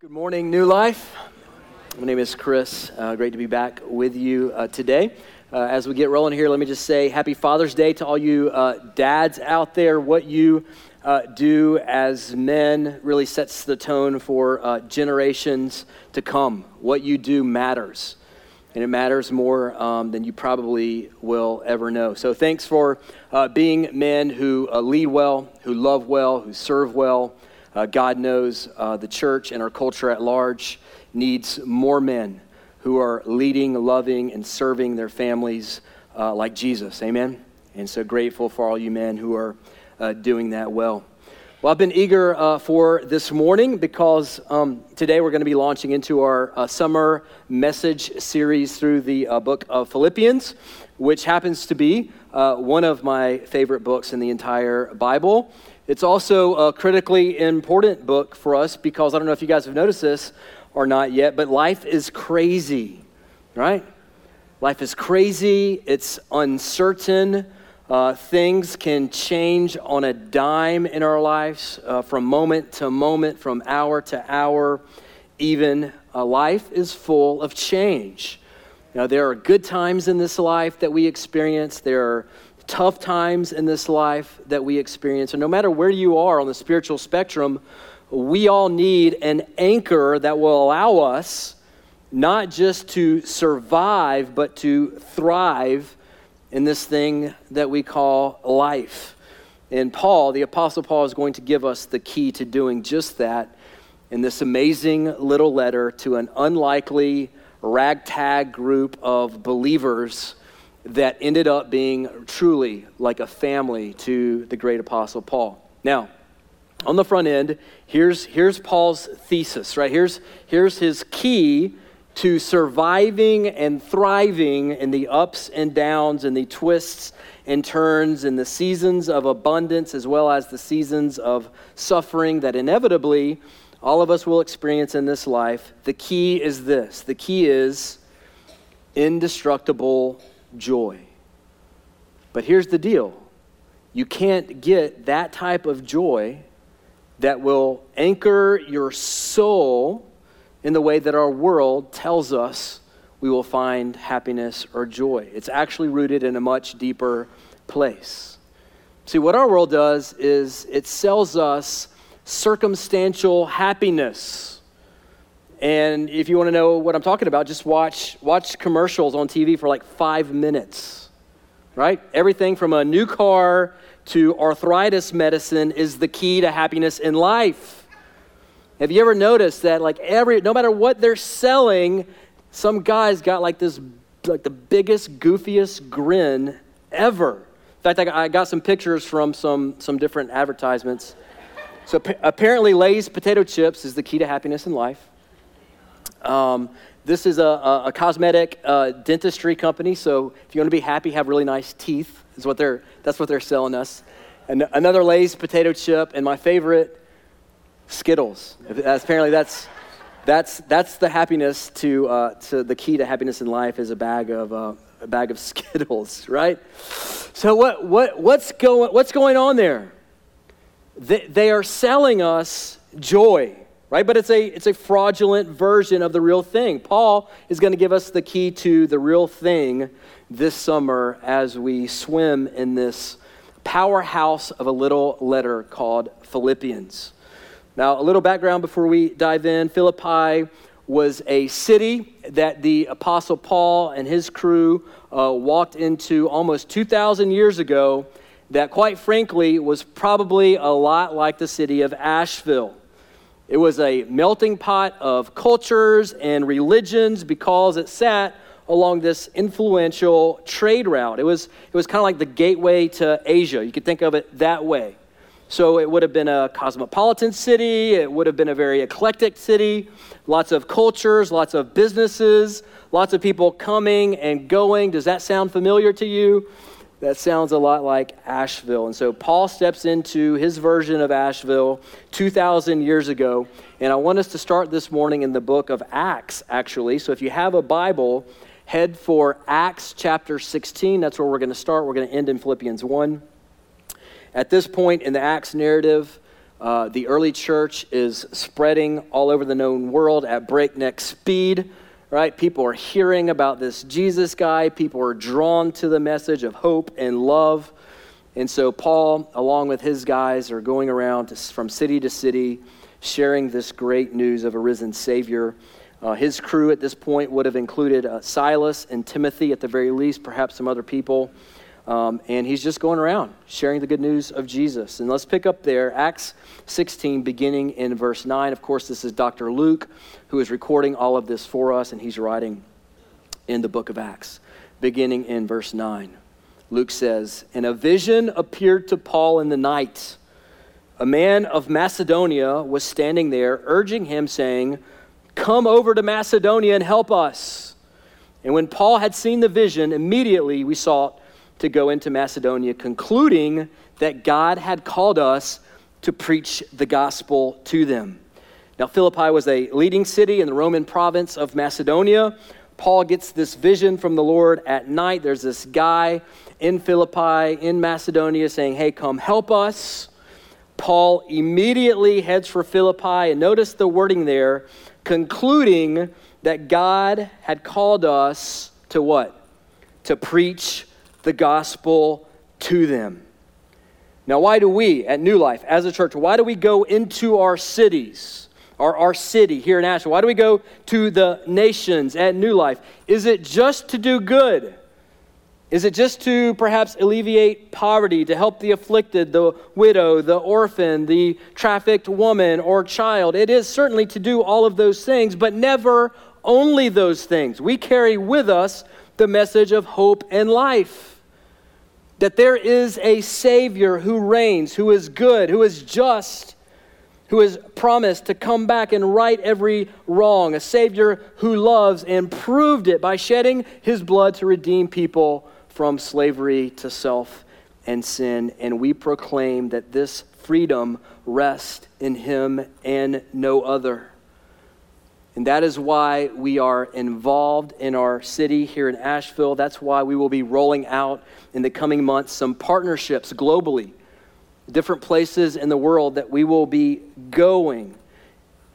Good morning, New Life. My name is Chris. Uh, great to be back with you uh, today. Uh, as we get rolling here, let me just say Happy Father's Day to all you uh, dads out there. What you uh, do as men really sets the tone for uh, generations to come. What you do matters. And it matters more um, than you probably will ever know. So, thanks for being men who lead well, who love well, who serve well, uh, God knows uh, the church and our culture at large needs more men who are leading, loving, and serving their families uh, like Jesus. Amen? And so grateful for all you men who are uh, doing that well. Well, I've been eager uh, for this morning because um, today we're going to be launching into our uh, summer message series through the book of Philippians, which happens to be one of my favorite books in the entire Bible. It's also a critically important book for us because I don't know if you guys have noticed this or not yet, but life is crazy, right? Life is crazy, it's uncertain. Uh, things can change on a dime in our lives uh, from moment to moment, from hour to hour. Even uh, life is full of change. Now, there are good times in this life that we experience. There are tough times in this life that we experience. And no matter where you are on the spiritual spectrum, we all need an anchor that will allow us not just to survive, but to thrive in this thing that we call life. And Paul, the Apostle Paul, is going to give us the key to doing just that in this amazing little letter to an unlikely ragtag group of believers that ended up being truly like a family to the great apostle Paul. Now, on the front end, here's, here's Paul's thesis, right? Here's, here's his key to surviving and thriving in the ups and downs and the twists and turns and the seasons of abundance as well as the seasons of suffering that inevitably all of us will experience in this life. The key is this the key is indestructible joy. But here's the deal you can't get that type of joy that will anchor your soul in the way that our world tells us we will find happiness or joy. It's actually rooted in a much deeper place. See, what our world does is it sells us circumstantial happiness and if you want to know what I'm talking about, just watch, watch commercials on TV for like five minutes, right? Everything from a new car to arthritis medicine is the key to happiness in life. Have you ever noticed that, like, every, no matter what they're selling, some guy's got like this, like the biggest, goofiest grin ever. In fact, I got some pictures from some, some different advertisements. So apparently, Lay's potato chips is the key to happiness in life. Um, this is a, a, a cosmetic uh, dentistry company, so if you want to be happy, have really nice teeth. Is what they're, that's what they're selling us. And another Lay's potato chip, and my favorite, Skittles. Apparently, that's, that's, that's the happiness to, uh, to the key to happiness in life is a bag of, uh, a bag of Skittles, right? So what, what, what's, going, what's going on there? They, they are selling us joy right? But it's a, it's a fraudulent version of the real thing. Paul is going to give us the key to the real thing this summer as we swim in this powerhouse of a little letter called Philippians. Now, a little background before we dive in Philippi was a city that the Apostle Paul and his crew uh, walked into almost 2,000 years ago, that quite frankly was probably a lot like the city of Asheville. It was a melting pot of cultures and religions because it sat along this influential trade route. It was, it was kind of like the gateway to Asia. You could think of it that way. So it would have been a cosmopolitan city, it would have been a very eclectic city, lots of cultures, lots of businesses, lots of people coming and going. Does that sound familiar to you? That sounds a lot like Asheville. And so Paul steps into his version of Asheville 2,000 years ago. And I want us to start this morning in the book of Acts, actually. So if you have a Bible, head for Acts chapter 16. That's where we're going to start. We're going to end in Philippians 1. At this point in the Acts narrative, Uh, the early church is spreading all over the known world at breakneck speed, right? People are hearing about this Jesus guy. People are drawn to the message of hope and love. And so, Paul, along with his guys, are going around to, from city to city, sharing this great news of a risen Savior. Uh, his crew at this point would have included uh, Silas and Timothy at the very least, perhaps some other people. Um, and he's just going around sharing the good news of Jesus. And let's pick up there, Acts 16, beginning in verse 9. Of course, this is Dr. Luke who is recording all of this for us, and he's writing in the book of Acts, beginning in verse 9. Luke says, And a vision appeared to Paul in the night. A man of Macedonia was standing there, urging him, saying, Come over to Macedonia and help us. And when Paul had seen the vision, immediately we sought to go into Macedonia, concluding that God had called us to preach the gospel to them. Now, Philippi was a leading city in the Roman province of Macedonia. Paul gets this vision from the Lord at night. There's this guy in Philippi, in Macedonia, saying, Hey, come help us. Paul immediately heads for Philippi, and notice the wording there, concluding that God had called us to what? To preach the gospel to them. Now, why do we at New Life, as a church, why do we go into our cities, our, our city here in Asheville? Why do we go to the nations at New Life? Is it just to do good? Is it just to perhaps alleviate poverty, to help the afflicted, the widow, the orphan, the trafficked woman or child? It is certainly to do all of those things, but never only those things. We carry with us the message of hope and life that there is a Savior who reigns, who is good, who is just, who has promised to come back and right every wrong, a Savior who loves and proved it by shedding his blood to redeem people from slavery to self and sin. And we proclaim that this freedom rests in him and no other. And that is why we are involved in our city here in Asheville. That's why we will be rolling out in the coming months some partnerships globally, different places in the world that we will be going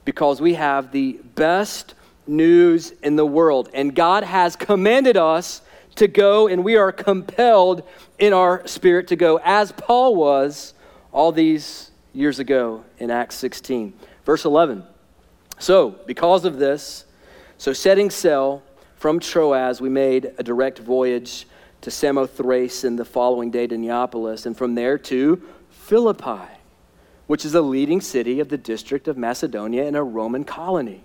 because we have the best news in the world. And God has commanded us to go, and we are compelled in our spirit to go, as Paul was all these years ago in Acts 16. Verse 11. So, because of this, so setting sail from Troas, we made a direct voyage to Samothrace and the following day to Neapolis, and from there to Philippi, which is a leading city of the district of Macedonia and a Roman colony.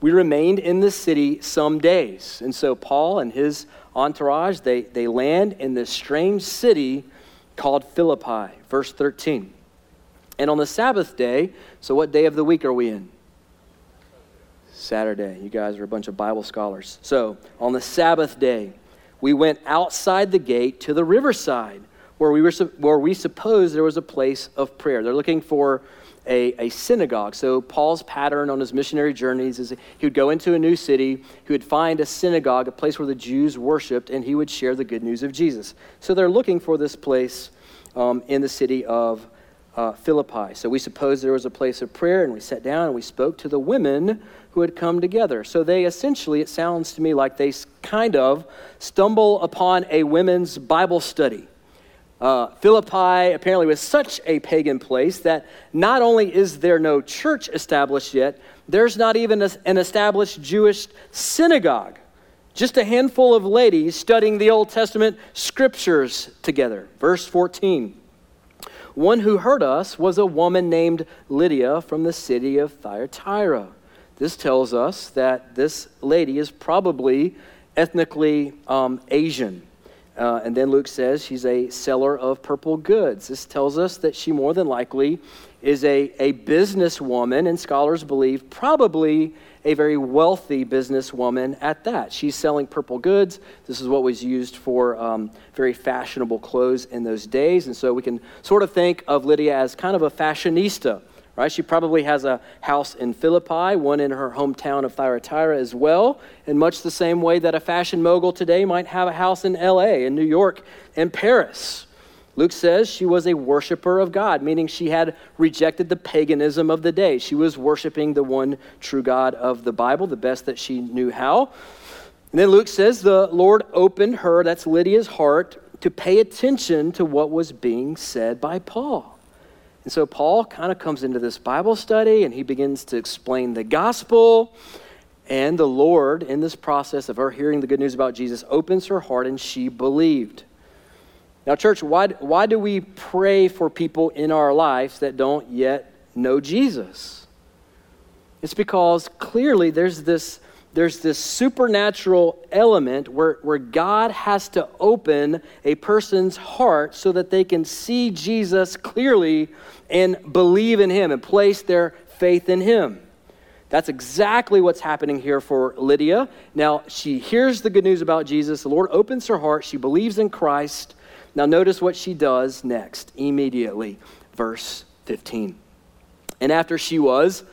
We remained in the city some days. And so Paul and his entourage, they, they land in this strange city called Philippi. Verse 13. And on the Sabbath day, so what day of the week are we in? Saturday. You guys are a bunch of Bible scholars. So, on the Sabbath day, we went outside the gate to the riverside where we, were, where we supposed there was a place of prayer. They're looking for a, a synagogue. So, Paul's pattern on his missionary journeys is he would go into a new city, he would find a synagogue, a place where the Jews worshiped, and he would share the good news of Jesus. So, they're looking for this place um, in the city of uh, Philippi. So, we supposed there was a place of prayer, and we sat down and we spoke to the women who had come together. So they essentially, it sounds to me like they kind of stumble upon a women's Bible study. Uh, Philippi apparently was such a pagan place that not only is there no church established yet, there's not even a, an established Jewish synagogue. Just a handful of ladies studying the Old Testament scriptures together. Verse 14. One who heard us was a woman named Lydia from the city of Thyatira this tells us that this lady is probably ethnically um, Asian. Uh, and then Luke says she's a seller of purple goods. This tells us that she more than likely is a, a businesswoman, and scholars believe probably a very wealthy businesswoman at that. She's selling purple goods. This is what was used for um, very fashionable clothes in those days. And so we can sort of think of Lydia as kind of a fashionista right? She probably has a house in Philippi, one in her hometown of Thyatira as well, in much the same way that a fashion mogul today might have a house in LA, in New York, and Paris. Luke says she was a worshiper of God, meaning she had rejected the paganism of the day. She was worshiping the one true God of the Bible, the best that she knew how. And then Luke says the Lord opened her, that's Lydia's heart, to pay attention to what was being said by Paul. And so Paul kind of comes into this Bible study and he begins to explain the gospel. And the Lord, in this process of her hearing the good news about Jesus, opens her heart and she believed. Now, church, why, why do we pray for people in our lives that don't yet know Jesus? It's because clearly there's this, there's this supernatural element where, where God has to open a person's heart so that they can see Jesus clearly and believe in him and place their faith in him. That's exactly what's happening here for Lydia. Now, she hears the good news about Jesus. The Lord opens her heart. She believes in Christ. Now, notice what she does next, immediately. Verse 15. And after she was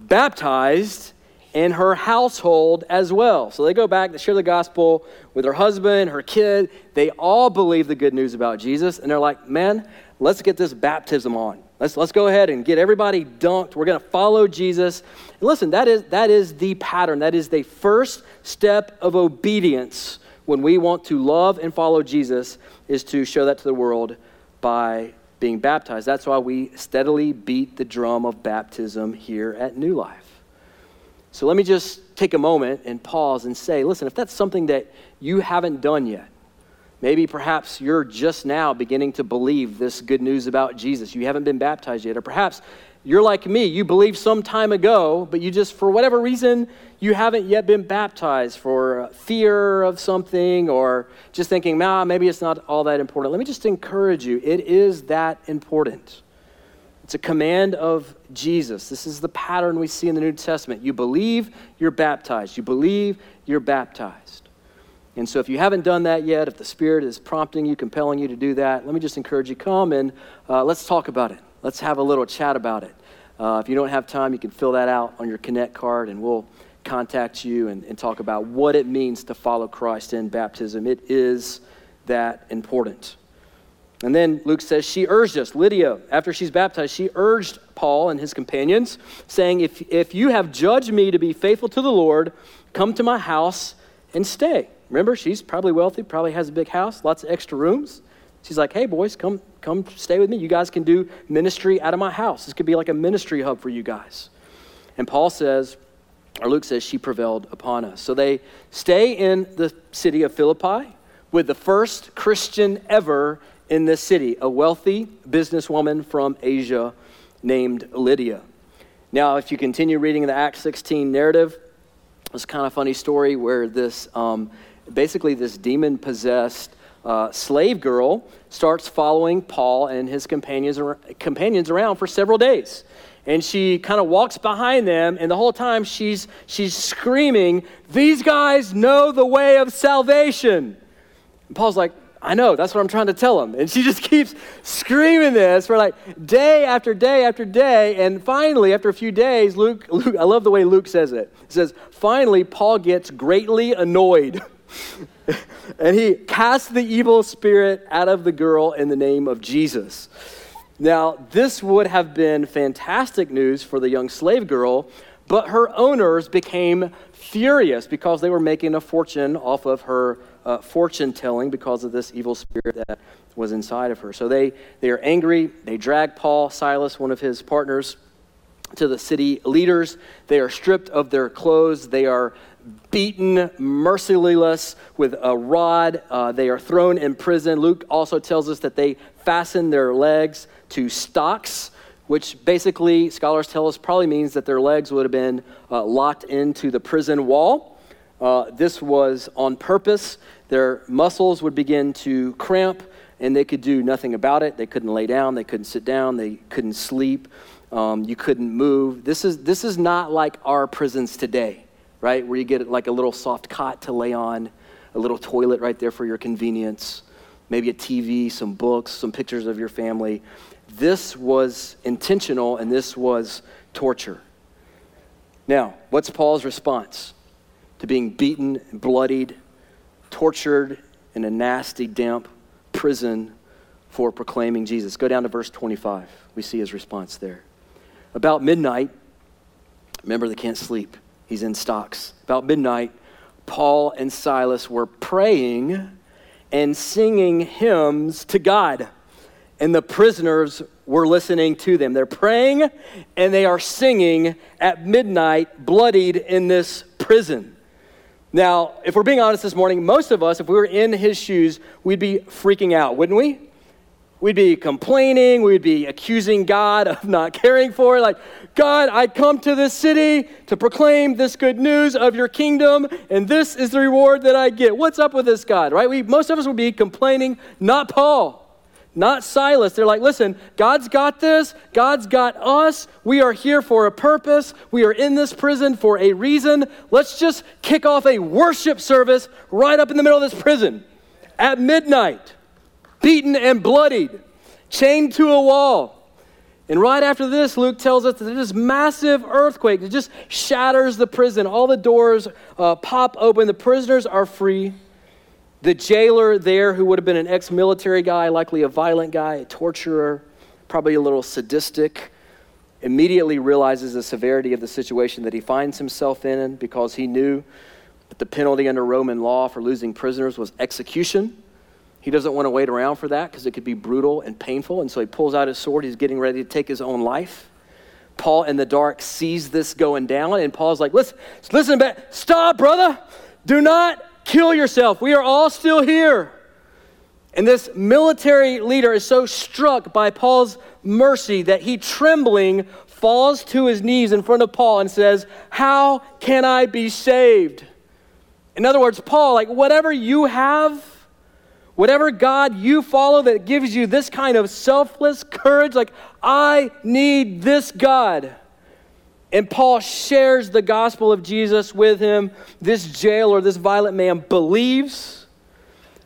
baptized, in her household as well. So they go back, they share the gospel with her husband, her kid. They all believe the good news about Jesus, and they're like, man, let's get this baptism on. Let's, let's go ahead and get everybody dunked. We're going to follow Jesus. And listen, that is, that is the pattern. That is the first step of obedience when we want to love and follow Jesus is to show that to the world by being baptized. That's why we steadily beat the drum of baptism here at New Life. So let me just take a moment and pause and say, listen, if that's something that you haven't done yet, maybe perhaps you're just now beginning to believe this good news about Jesus. You haven't been baptized yet, or perhaps you're like me, you believed some time ago, but you just, for whatever reason, you haven't yet been baptized for fear of something or just thinking, nah, maybe it's not all that important. Let me just encourage you, it is that important. It's a command of Jesus. This is the pattern we see in the New Testament. You believe, you're baptized. You believe, you're baptized. And so, if you haven't done that yet, if the Spirit is prompting you, compelling you to do that, let me just encourage you come and uh, let's talk about it. Let's have a little chat about it. Uh, if you don't have time, you can fill that out on your Connect card and we'll contact you and, and talk about what it means to follow Christ in baptism. It is that important. And then Luke says she urged us, Lydia, after she's baptized, she urged Paul and his companions, saying, if, if you have judged me to be faithful to the Lord, come to my house and stay. Remember, she's probably wealthy, probably has a big house, lots of extra rooms. She's like, hey, boys, come, come stay with me. You guys can do ministry out of my house. This could be like a ministry hub for you guys. And Paul says, or Luke says, she prevailed upon us. So they stay in the city of Philippi with the first Christian ever in this city, a wealthy businesswoman from Asia named Lydia. Now, if you continue reading the Acts 16 narrative, it's kind of funny story where this, um, basically, this demon possessed uh, slave girl starts following Paul and his companions, companions around for several days. And she kind of walks behind them, and the whole time she's, she's screaming, These guys know the way of salvation. And Paul's like, I know, that's what I'm trying to tell him. And she just keeps screaming this for like day after day after day. And finally, after a few days, Luke, Luke I love the way Luke says it. He says, finally, Paul gets greatly annoyed. and he cast the evil spirit out of the girl in the name of Jesus. Now, this would have been fantastic news for the young slave girl, but her owners became furious because they were making a fortune off of her uh, fortune telling because of this evil spirit that was inside of her. So they, they are angry. They drag Paul, Silas, one of his partners, to the city leaders. They are stripped of their clothes. They are beaten merciless with a rod. Uh, they are thrown in prison. Luke also tells us that they fasten their legs to stocks, which basically, scholars tell us, probably means that their legs would have been uh, locked into the prison wall. Uh, this was on purpose. Their muscles would begin to cramp, and they could do nothing about it. They couldn't lay down, they couldn't sit down, they couldn't sleep, um, you couldn't move. This is, this is not like our prisons today, right? Where you get like a little soft cot to lay on, a little toilet right there for your convenience, maybe a TV, some books, some pictures of your family. This was intentional, and this was torture. Now, what's Paul's response to being beaten, bloodied, tortured in a nasty, damp prison for proclaiming Jesus. Go down to verse 25. We see his response there. About midnight, remember they can't sleep. He's in stocks. About midnight, Paul and Silas were praying and singing hymns to God. And the prisoners were listening to them. They're praying and they are singing at midnight, bloodied in this prison. Now, if we're being honest this morning, most of us, if we were in his shoes, we'd be freaking out, wouldn't we? We'd be complaining, we'd be accusing God of not caring for it. Like, God, I come to this city to proclaim this good news of your kingdom, and this is the reward that I get. What's up with this God, right? We, most of us would be complaining, not Paul not Silas. They're like, listen, God's got this. God's got us. We are here for a purpose. We are in this prison for a reason. Let's just kick off a worship service right up in the middle of this prison at midnight, beaten and bloodied, chained to a wall. And right after this, Luke tells us that there's this massive earthquake that just shatters the prison. All the doors uh, pop open. The prisoners are free. The jailer there, who would have been an ex military guy, likely a violent guy, a torturer, probably a little sadistic, immediately realizes the severity of the situation that he finds himself in because he knew that the penalty under Roman law for losing prisoners was execution. He doesn't want to wait around for that because it could be brutal and painful. And so he pulls out his sword. He's getting ready to take his own life. Paul in the dark sees this going down, and Paul's like, listen, listen back. Stop, brother. Do not kill yourself. We are all still here. And this military leader is so struck by Paul's mercy that he, trembling, falls to his knees in front of Paul and says, How can I be saved? In other words, Paul, like whatever you have, whatever God you follow that gives you this kind of selfless courage, like, I need this God. And Paul shares the gospel of Jesus with him. This jailer, this violent man, believes.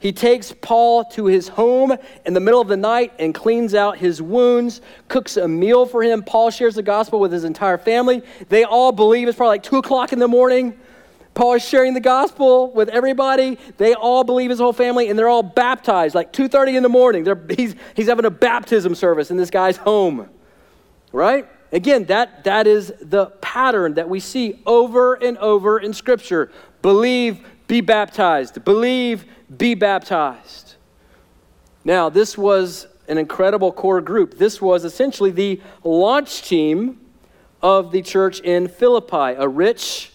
He takes Paul to his home in the middle of the night and cleans out his wounds, cooks a meal for him. Paul shares the gospel with his entire family. They all believe. It's probably like 2 o'clock in the morning. Paul is sharing the gospel with everybody. They all believe his whole family, and they're all baptized like 2.30 in the morning. He's, he's having a baptism service in this guy's home, right? Again, that, that is the pattern that we see over and over in Scripture. Believe, be baptized. Believe, be baptized. Now, this was an incredible core group. This was essentially the launch team of the church in Philippi. A rich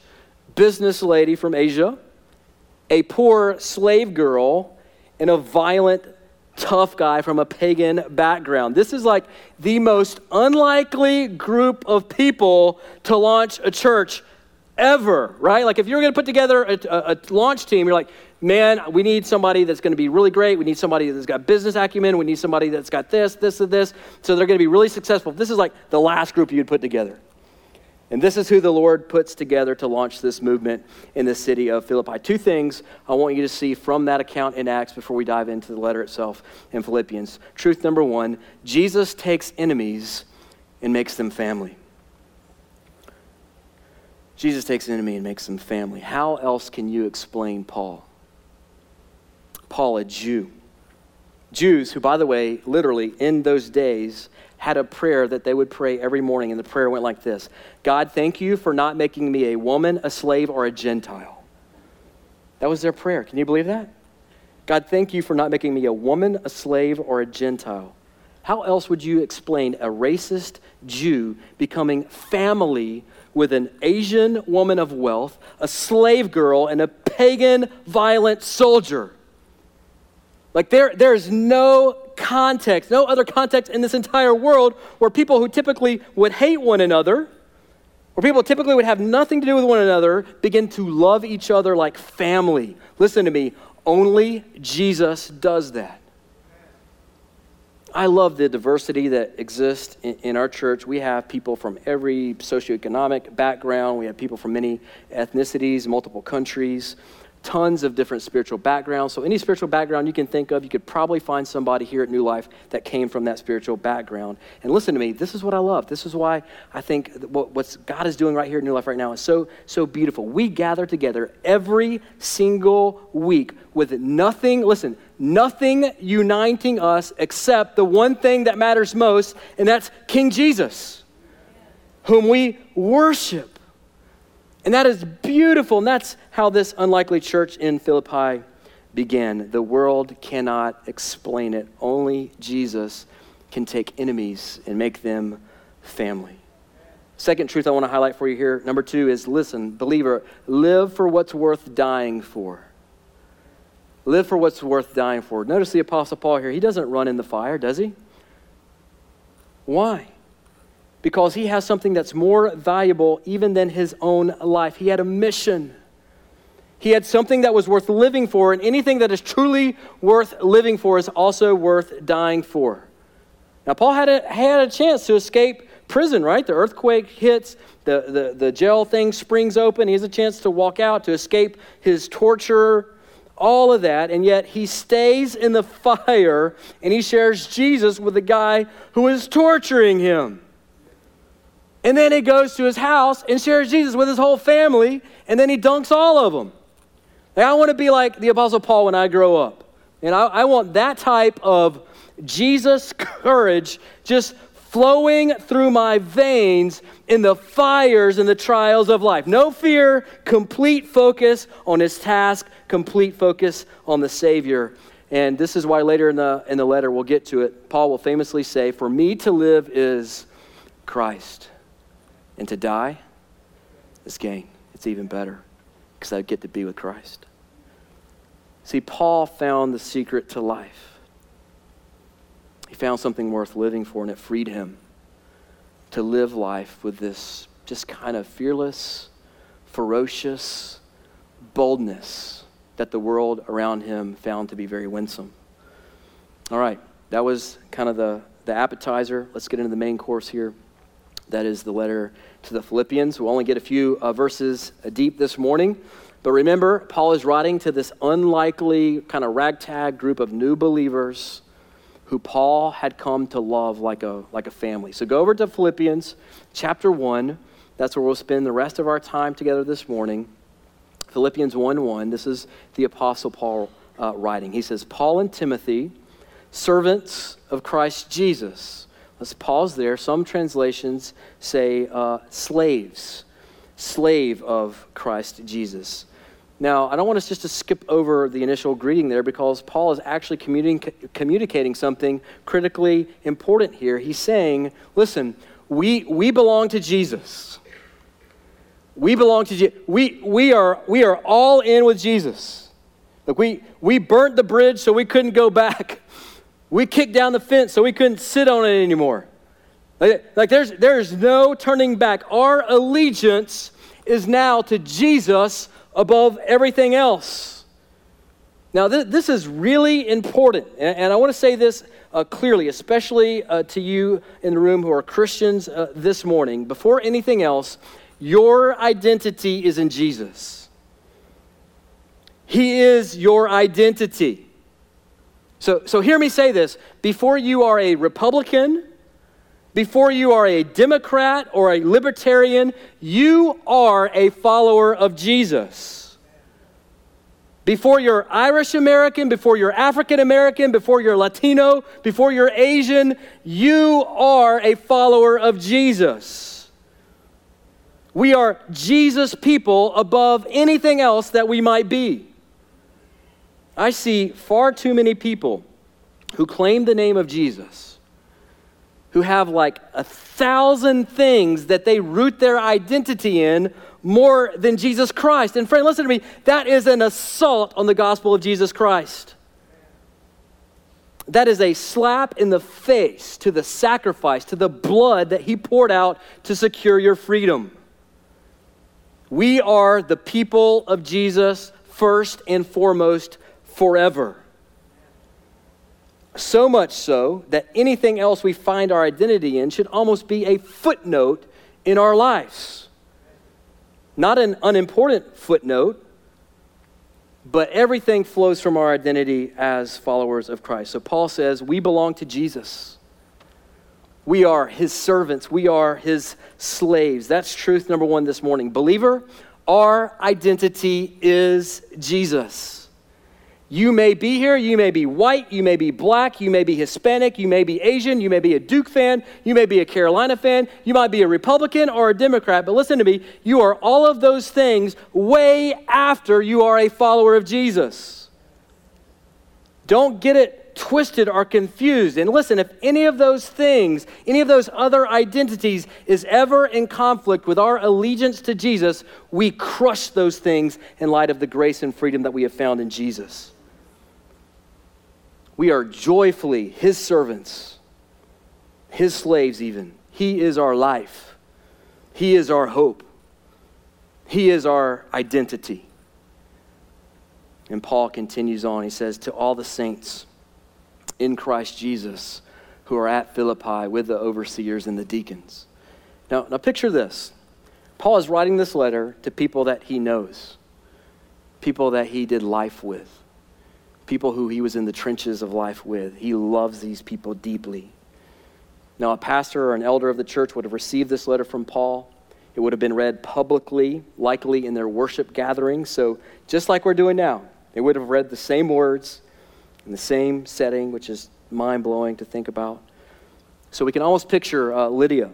business lady from Asia, a poor slave girl, and a violent tough guy from a pagan background. This is like the most unlikely group of people to launch a church ever, right? Like if you're going to put together a, a, a, launch team, you're like, man, we need somebody that's going to be really great. We need somebody that's got business acumen. We need somebody that's got this, this, and this. So they're going to be really successful. This is like the last group you'd put together. And this is who the Lord puts together to launch this movement in the city of Philippi. Two things I want you to see from that account in Acts before we dive into the letter itself in Philippians. Truth number one Jesus takes enemies and makes them family. Jesus takes an enemy and makes them family. How else can you explain Paul? Paul, a Jew. Jews, who, by the way, literally in those days, had a prayer that they would pray every morning, and the prayer went like this God, thank you for not making me a woman, a slave, or a Gentile. That was their prayer. Can you believe that? God, thank you for not making me a woman, a slave, or a Gentile. How else would you explain a racist Jew becoming family with an Asian woman of wealth, a slave girl, and a pagan violent soldier? Like there, there's no context, no other context in this entire world where people who typically would hate one another, where people typically would have nothing to do with one another, begin to love each other like family. Listen to me, only Jesus does that. I love the diversity that exists in, in, our church. We have people from every socioeconomic background, we have people from many ethnicities, multiple countries tons of different spiritual backgrounds. So, any spiritual background you can think of, you could probably find somebody here at New Life that came from that spiritual background. And listen to me, this is what I love. This is why I think what what's God is doing right here at New Life right now is so, so beautiful. We gather together every single week with nothing, listen, nothing uniting us except the one thing that matters most, and that's King Jesus, whom we worship. And that is beautiful. And that's how this unlikely church in Philippi began. The world cannot explain it. Only Jesus can take enemies and make them family. Second truth I want to highlight for you here, number two, is listen, believer, live for what's worth dying for. Live for what's worth dying for. Notice the Apostle Paul here. He doesn't run in the fire, does he? Why? Because he has something that's more valuable even than his own life. He had a mission. He had something that was worth living for, and anything that is truly worth living for is also worth dying for. Now, Paul had a, had a chance to escape prison, right? The earthquake hits, the, the, the jail thing springs open. He has a chance to walk out, to escape his torturer, all of that, and yet he stays in the fire and he shares Jesus with the guy who is torturing him. And then he goes to his house and shares Jesus with his whole family, and then he dunks all of them. Like, I want to be like the Apostle Paul when I grow up. And I, I want that type of Jesus courage just flowing through my veins in the fires and the trials of life. No fear, complete focus on his task, complete focus on the Savior. And this is why later in the, in the letter, we'll get to it, Paul will famously say, For me to live is Christ. And to die is gain. It's even better because I get to be with Christ. See, Paul found the secret to life. He found something worth living for, and it freed him to live life with this just kind of fearless, ferocious boldness that the world around him found to be very winsome. All right, that was kind of the, the appetizer. Let's get into the main course here. That is the letter to the Philippians. We'll only get a few uh, verses deep this morning. But remember, Paul is writing to this unlikely, kind of ragtag group of new believers who Paul had come to love like a, like a family. So go over to Philippians chapter 1. That's where we'll spend the rest of our time together this morning. Philippians 1 1. This is the Apostle Paul uh, writing. He says, Paul and Timothy, servants of Christ Jesus Let's pause there. Some translations say uh, slaves, slave of Christ Jesus. Now, I don't want us just to skip over the initial greeting there because Paul is actually communi- communicating something critically important here. He's saying, listen, we, we belong to Jesus. We belong to Jesus. We, we, are, we are all in with Jesus. Look, we, we burnt the bridge so we couldn't go back. We kicked down the fence so we couldn't sit on it anymore. Like, like there's, there's no turning back. Our allegiance is now to Jesus above everything else. Now, th- this is really important. And, and I want to say this uh, clearly, especially uh, to you in the room who are Christians uh, this morning. Before anything else, your identity is in Jesus. He is your identity. So, so hear me say this before you are a Republican, before you are a Democrat or a Libertarian, you are a follower of Jesus. Before you're Irish American, before you're African American, before you're Latino, before you're Asian, you are a follower of Jesus. We are Jesus people above anything else that we might be. I see far too many people who claim the name of Jesus, who have like a thousand things that they root their identity in more than Jesus Christ. And friend, listen to me, that is an assault on the gospel of Jesus Christ. That is a slap in the face to the sacrifice, to the blood that he poured out to secure your freedom. We are the people of Jesus first and foremost forever. So much so that anything else we find our identity in should almost be a footnote in our lives. Not an unimportant footnote, but everything flows from our identity as followers of Christ. So Paul says, We belong to Jesus. We are his servants. We are his slaves. That's truth number one this morning. Believer, our identity is Jesus. You may be here, you may be white, you may be black, you may be Hispanic, you may be Asian, you may be a Duke fan, you may be a Carolina fan, you might be a Republican or a Democrat, but listen to me, you are all of those things way after you are a follower of Jesus. Don't get it twisted or confused. And listen, if any of those things, any of those other identities is ever in conflict with our allegiance to Jesus, we crush those things in light of the grace and freedom that we have found in Jesus. We are joyfully His servants, His slaves, even. He is our life, He is our hope, He is our identity. And Paul continues on. He says, To all the saints in Christ Jesus who are at Philippi with the overseers and the deacons. Now, now picture this. Paul is writing this letter to people that he knows, people that he did life with people who he was in the trenches of life with. He loves these people deeply. Now, a pastor or an elder of the church would have received this letter from Paul. It would have been read publicly, likely in their worship gathering. So, just like we're doing now, they would have read the same words in the same setting, which is mind blowing to think about. So, we can almost picture uh, Lydia,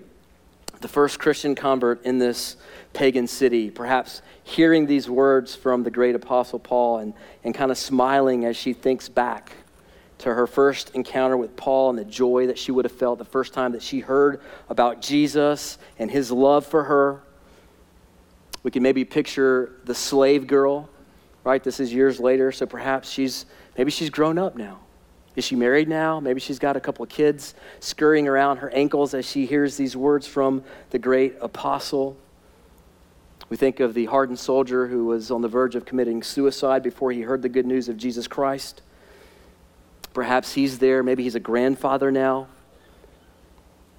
the first Christian convert in this pagan city, perhaps hearing these words from the great apostle Paul and, and kind of smiling as she thinks back to her first encounter with Paul and the joy that she would have felt the first time that she heard about Jesus and his love for her. We can maybe picture the slave girl, right? This is years later, so perhaps she's maybe she's grown up now. Is she married now? Maybe she's got a couple of kids scurrying around her ankles as she hears these words from the great apostle. We think of the hardened soldier who was on the verge of committing suicide before he heard the good news of Jesus Christ. Perhaps he's there. Maybe he's a grandfather now.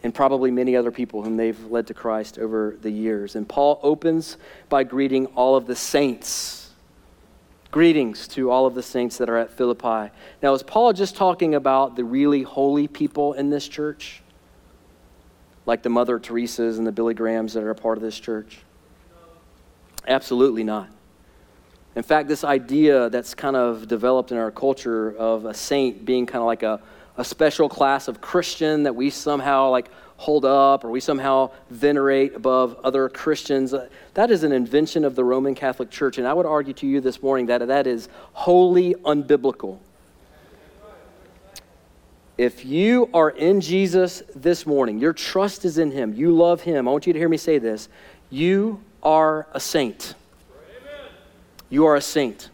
And probably many other people whom they've led to Christ over the years. And Paul opens by greeting all of the saints. Greetings to all of the saints that are at Philippi. Now, is Paul just talking about the really holy people in this church? Like the Mother Teresa's and the Billy Grahams that are a part of this church? Absolutely not. In fact, this idea that's kind of developed in our culture of a saint being kind of like a, a special class of Christian that we somehow like hold up or we somehow venerate above other Christians, uh, that is an invention of the Roman Catholic Church. And I would argue to you this morning that that is wholly unbiblical. If you are in Jesus this morning, your trust is in Him, you love Him, I want you to hear me say this. You are a saint. You are a saint.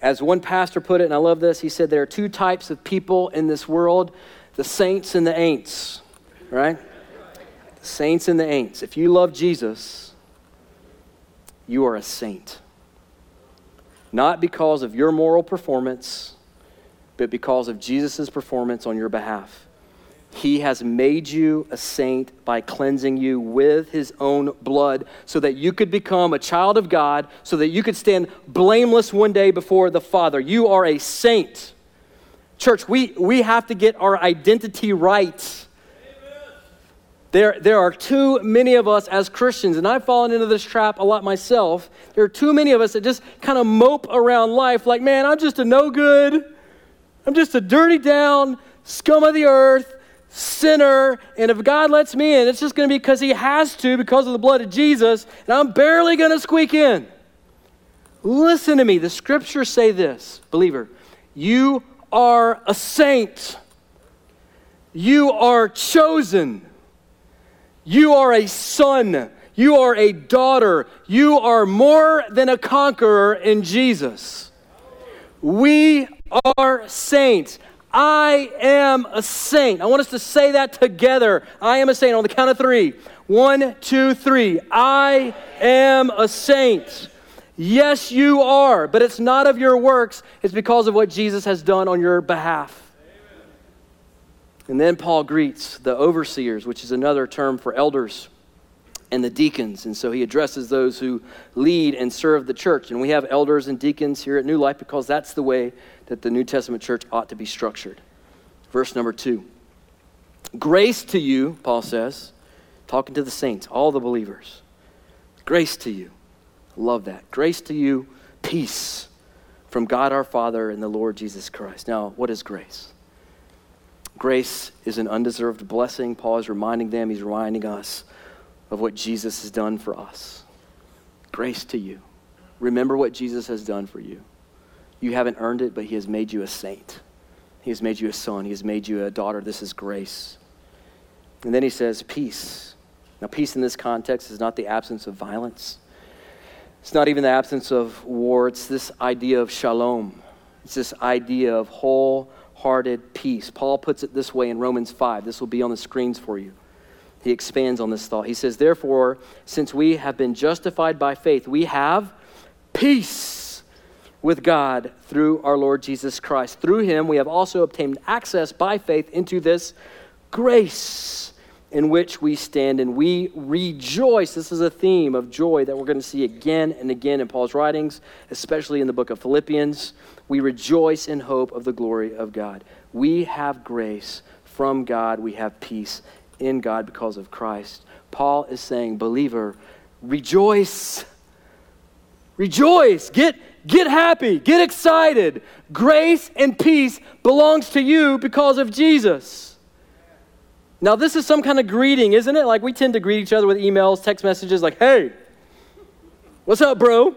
As one pastor put it, and I love this, he said there are two types of people in this world the saints and the ain'ts, right? The saints and the ain'ts. If you love Jesus, you are a saint. Not because of your moral performance, but because of Jesus' performance on your behalf. He has made you a saint by cleansing you with his own blood so that you could become a child of God, so that you could stand blameless one day before the Father. You are a saint. Church, we, we have to get our identity right. There, there are too many of us as Christians, and I've fallen into this trap a lot myself. There are too many of us that just kind of mope around life like, man, I'm just a no good. I'm just a dirty down scum of the earth sinner, and if God lets me in, it's just going to be because He has to, because of the blood of Jesus, and I'm barely going to squeak in. Listen to me. The scriptures say this, believer. You are a saint. You are chosen. You are a son. You are a daughter. You are more than a conqueror in Jesus. We are saints. I am a saint. I want us to say that together. I am a saint on the count of three. One, two, three. I am a saint. Yes, you are, but it's not of your works, it's because of what Jesus has done on your behalf. And then Paul greets the overseers, which is another term for elders. and the deacons. And so he addresses those who lead and serve the church. And we have elders and deacons here at New Life because that's the way that the New Testament church ought to be structured. Verse number two Grace to you, Paul says, talking to the saints, all the believers. Grace to you. Love that. Grace to you, peace from God our Father and the Lord Jesus Christ. Now, what is grace? Grace is an undeserved blessing. Paul is reminding them, he's reminding us of what Jesus has done for us. Grace to you. Remember what Jesus has done for you. You haven't earned it, but he has made you a saint. He has made you a son. He has made you a daughter. This is grace. And then he says, peace. Now, peace in this context is not the absence of violence. It's not even the absence of war. It's this idea of shalom. It's this idea of wholehearted peace. Paul puts it this way in Romans 5. This will be on the screens for you. He expands on this thought. He says, Therefore, since we have been justified by faith, we have peace with God through our Lord Jesus Christ. Through him, we have also obtained access by faith into this grace in which we stand and we rejoice. This is a theme of joy that we're going to see again and again in Paul's writings, especially in the book of Philippians. We rejoice in hope of the glory of God. We have grace from God, we have peace in God because of Christ. Paul is saying, believer, rejoice. Rejoice. Get, get happy. Get excited. Grace and peace belongs to you because of Jesus. Now, this is some kind of greeting, isn't it? Like we tend to greet each other with emails, text messages like, hey, what's up, bro?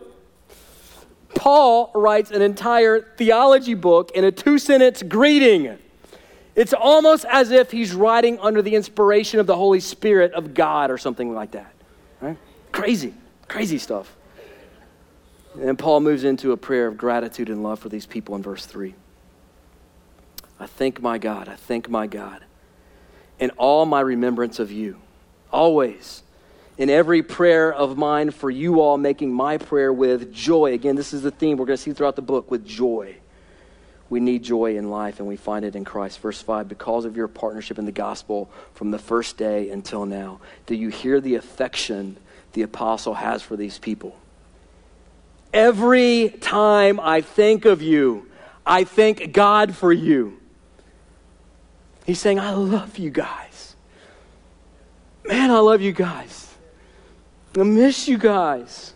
Paul writes an entire theology book in a two sentence greeting. It's almost as if he's writing under the inspiration of the Holy Spirit of God or something like that. Right? Crazy, crazy stuff. And Paul moves into a prayer of gratitude and love for these people in verse 3. I thank my God, I thank my God in all my remembrance of you. Always. In every prayer of mine for you all, making my prayer with joy. Again, this is the theme we're going to see throughout the book with joy. We need joy in life, and we find it in Christ. Verse 5 Because of your partnership in the gospel from the first day until now, do you hear the affection the apostle has for these people? Every time I think of you, I thank God for you. He's saying, I love you guys. Man, I love you guys. I miss you guys.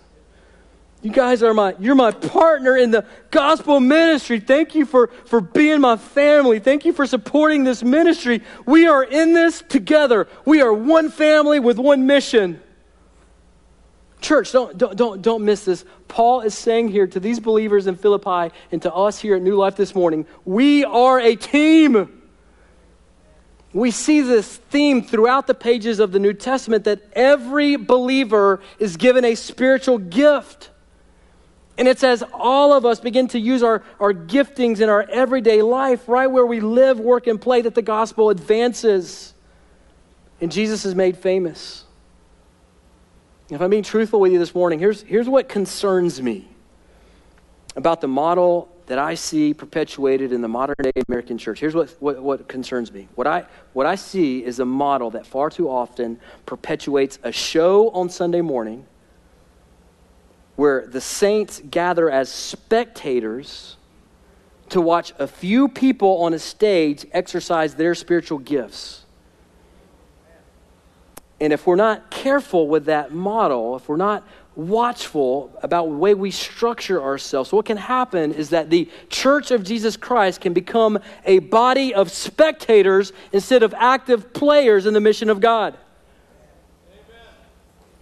You guys are my, you're my partner in the gospel ministry. Thank you for, for being my family. Thank you for supporting this ministry. We are in this together. We are one family with one mission. Church, don't, don't, don't, don't miss this. Paul is saying here to these believers in Philippi and to us here at New Life this morning, we are a team. We see this theme throughout the pages of the New Testament that every believer is given a spiritual gift. And it's as all of us begin to use our, our giftings in our everyday life, right where we live, work, and play, that the gospel advances. And Jesus is made famous. If I'm being truthful with you this morning, here's, here's what concerns me about the model that I see perpetuated in the modern day American church. Here's what, what, what, concerns me. What I, what I see is a model that far too often perpetuates a show on Sunday morning where the saints gather as spectators to watch a few people on a stage exercise their spiritual gifts. And if we're not careful with that model, if we're not watchful about the way we structure ourselves. What can happen is that the church of Jesus Christ can become a body of spectators instead of active players in the mission of God.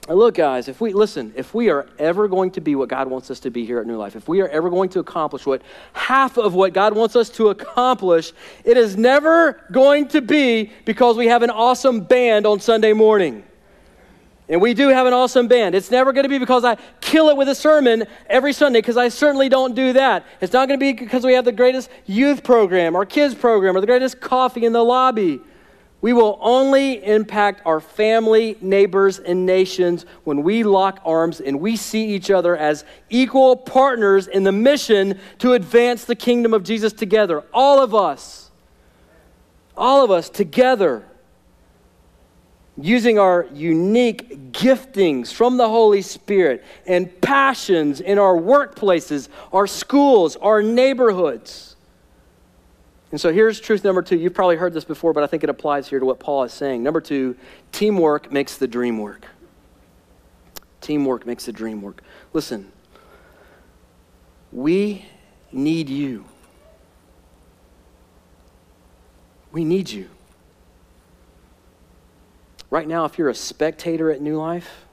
look, guys, if we listen, if we are ever going to be what God wants us to be here at New Life, if we are ever going to accomplish what half of what God wants us to accomplish, it is never going to be because we have an awesome band on Sunday morning. And we do have an awesome band. It's never going to be because I kill it with a sermon every Sunday, because I certainly don't do that. It's not going to be because we have the greatest youth program or kids program or the greatest coffee in the lobby. We will only impact our family, neighbors, and nations when we lock arms and we see each other as equal partners in the mission to advance the kingdom of Jesus together. All of us. All of us together using our unique giftings from the Holy Spirit and passions in our workplaces, our schools, our neighborhoods. And so here's truth number two. You've probably heard this before, but I think it applies here to what Paul is saying. Number two, teamwork makes the dream work. Teamwork makes the dream work. Listen, we need you. We need you. Right now, if you're a spectator at New Life,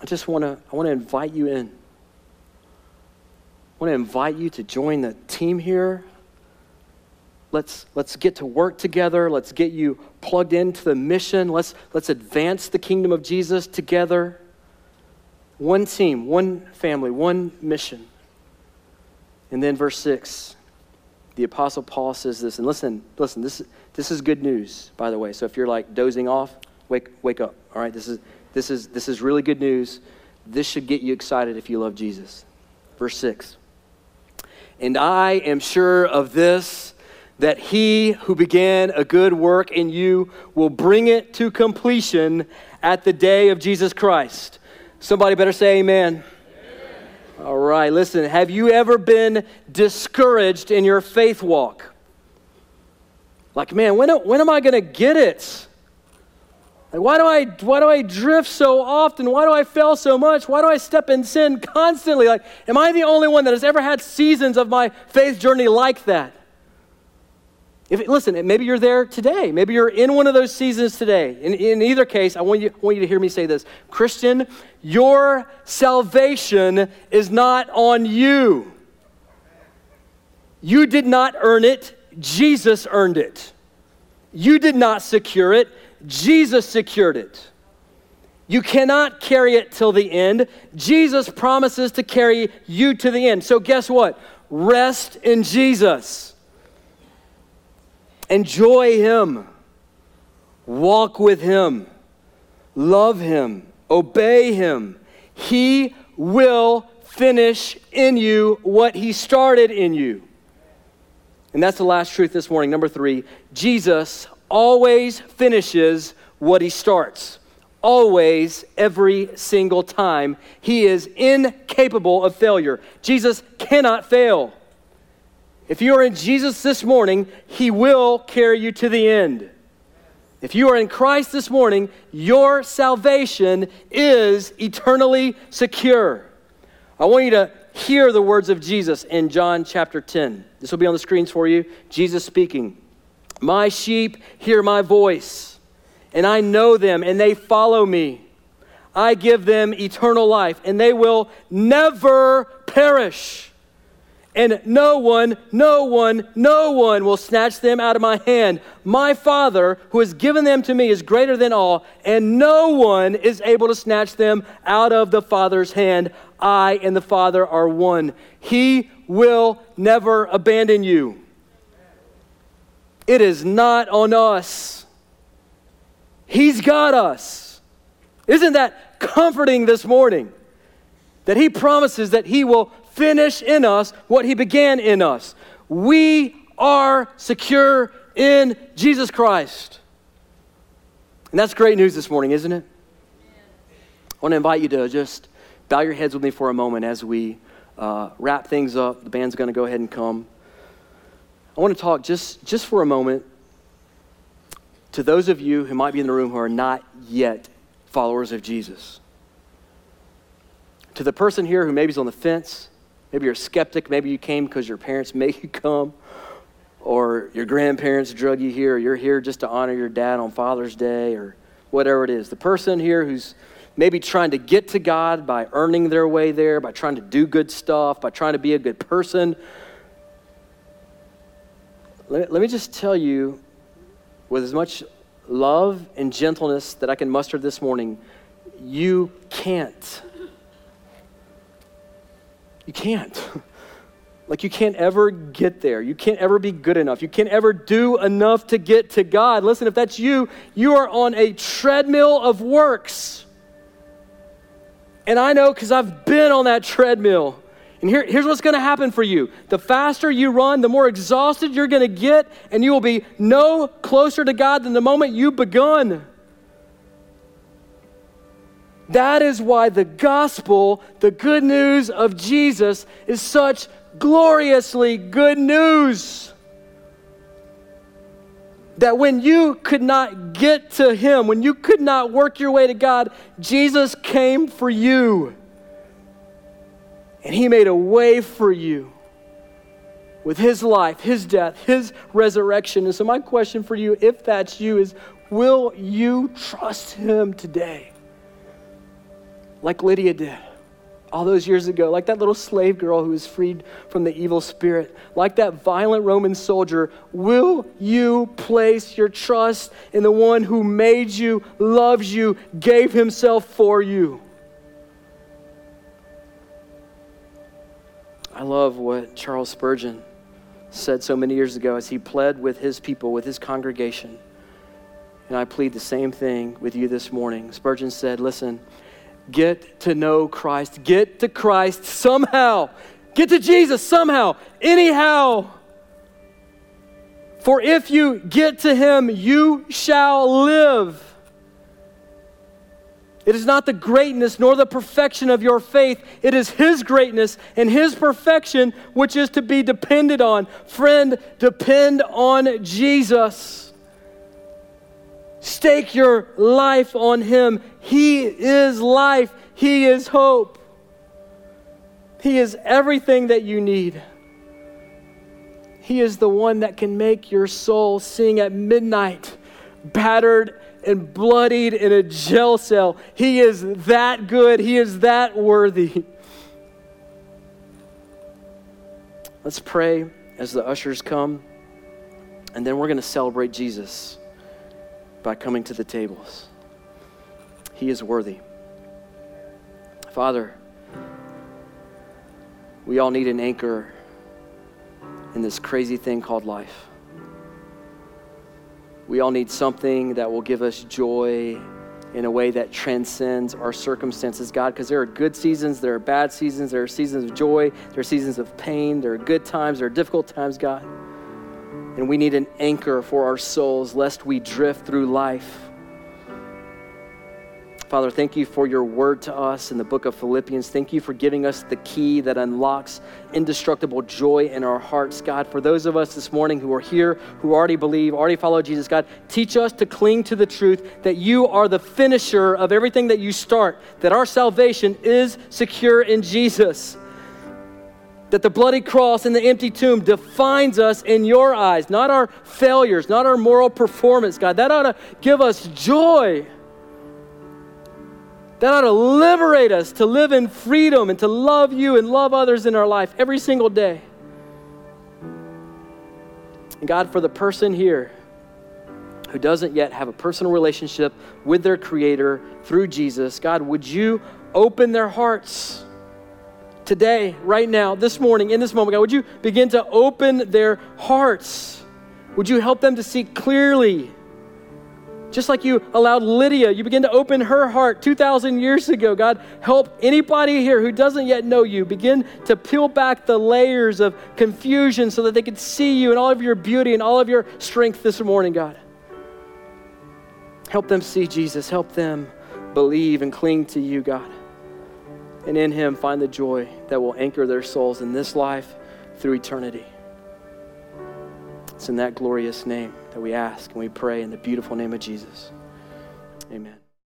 I just want to I want to invite you in. I want to invite you to join the team here. Let's, let's get to work together. Let's get you plugged into the mission. Let's, let's advance the kingdom of Jesus together. One team, one family, one mission. And then verse 6, the Apostle Paul says this, and listen, listen, this, this is good news, by the way. So if you're like dozing off, wake, wake up. All right, this is, this, is, this is really good news. This should get you excited if you love Jesus. Verse 6. And I am sure of this, that he who began a good work in you will bring it to completion at the day of Jesus Christ. Somebody better say amen. All right, listen, have you ever been discouraged in your faith walk? Like, man, when, when am I going to get it? Like, why do, I, why do I drift so often? Why do I fail so much? Why do I step in sin constantly? Like, am I the only one that has ever had seasons of my faith journey like that? If, listen, maybe you're there today. Maybe you're in one of those seasons today. In, in either case, I want, you, I want you to hear me say this Christian, your salvation is not on you. You did not earn it, Jesus earned it. You did not secure it, Jesus secured it. You cannot carry it till the end. Jesus promises to carry you to the end. So, guess what? Rest in Jesus. Enjoy Him. Walk with Him. Love Him. Obey Him. He will finish in you what He started in you. And that's the last truth this morning. Number three Jesus always finishes what He starts. Always, every single time. He is incapable of failure. Jesus cannot fail. If you are in Jesus this morning, He will carry you to the end. If you are in Christ this morning, your salvation is eternally secure. I want you to hear the words of Jesus in John chapter 10. This will be on the screens for you. Jesus speaking. My sheep hear my voice, and I know them, and they follow me. I give them eternal life, and they will never perish and no one, no one, no one will snatch them out of my hand. My Father, who has given them to me, is greater than all, and no one is able to snatch them out of the Father's hand. I and the Father are one. He will never abandon you. It is not on us, He's got us. Isn't that comforting this morning? That He promises that He will finish in us what he began in us. We are secure in Jesus Christ. And that's great news this morning, isn't it? I want to invite you to just bow your heads with me for a moment as we uh, wrap things up. The band's going to go ahead and come. I want to talk just, just for a moment to those of you who might be in the room who are not yet followers of Jesus. To the person here who maybe is on the fence, Maybe you're a skeptic. Maybe you came because your parents made you come, or your grandparents drug you here, or you're here just to honor your dad on Father's Day, or whatever it is. The person here who's maybe trying to get to God by earning their way there, by trying to do good stuff, by trying to be a good person. Let, let me just tell you, with as much love and gentleness that I can muster this morning, you can't you can't. like, you can't ever get there. You can't ever be good enough. You can't ever do enough to get to God. Listen, if that's you, you are on a treadmill of works. And I know because I've been on that treadmill. And here, here's what's going to happen for you the faster you run, the more exhausted you're going to get, and you will be no closer to God than the moment you begun. That is why the gospel, the good news of Jesus, is such gloriously good news. That when you could not get to Him, when you could not work your way to God, Jesus came for you. And He made a way for you with His life, His death, His resurrection. And so, my question for you, if that's you, is will you trust Him today? Like Lydia did all those years ago, like that little slave girl who was freed from the evil spirit, like that violent Roman soldier, will you place your trust in the one who made you, loves you, gave himself for you? I love what Charles Spurgeon said so many years ago as he pled with his people, with his congregation. And I plead the same thing with you this morning. Spurgeon said, Listen, get to know Christ. Get to Christ somehow. Get to Jesus somehow, anyhow. For if you get to him, you shall live. It is not the greatness nor the perfection of your faith. It is His greatness and His perfection which is to be depended on. Friend, depend on Jesus. Stake your life on Him. He is life, He is hope. He is everything that you need. He is the one that can make your soul sing at midnight, battered and bloodied in a jail cell. He is that good. He is that worthy. Let's pray as the ushers come, and then we're going to celebrate Jesus by coming to the tables. He is worthy. Father, we all need an anchor in this crazy thing called life. We all need something that will give us joy in a way that transcends our circumstances, God, because there are good seasons, there are bad seasons, there are seasons of joy, there are seasons of pain, there are good times, there are difficult times, God. And we need an anchor for our souls lest we drift through life Father, thank you for your word to us in the book of Philippians. Thank you for giving us the key that unlocks indestructible joy in our hearts, God. For those of us this morning who are here, who already believe, already follow Jesus, God, teach us to cling to the truth that you are the finisher of everything that you start, that our salvation is secure in Jesus that the bloody cross and the empty tomb defines us in your eyes, not our failures, not our moral performance, God. That ought to give us joy. That ought to liberate us to live in freedom and to love you and love others in our life every single day. And God, for the person here who doesn't yet have a personal relationship with their Creator through Jesus, God, would you open their hearts today, right now, this morning, in this moment? God, would you begin to open their hearts? Would you help them to see clearly? Just like you allowed Lydia, you begin to open her heart 2,000 years ago. God, help anybody here who doesn't yet know you begin to peel back the layers of confusion so that they can see you and all of your beauty and all of your strength this morning, God. Help them see Jesus. Help them believe and cling to you, God. And in Him find the joy that will anchor their souls in this life through eternity. It's in that glorious name that we ask and we pray in the beautiful name of Jesus.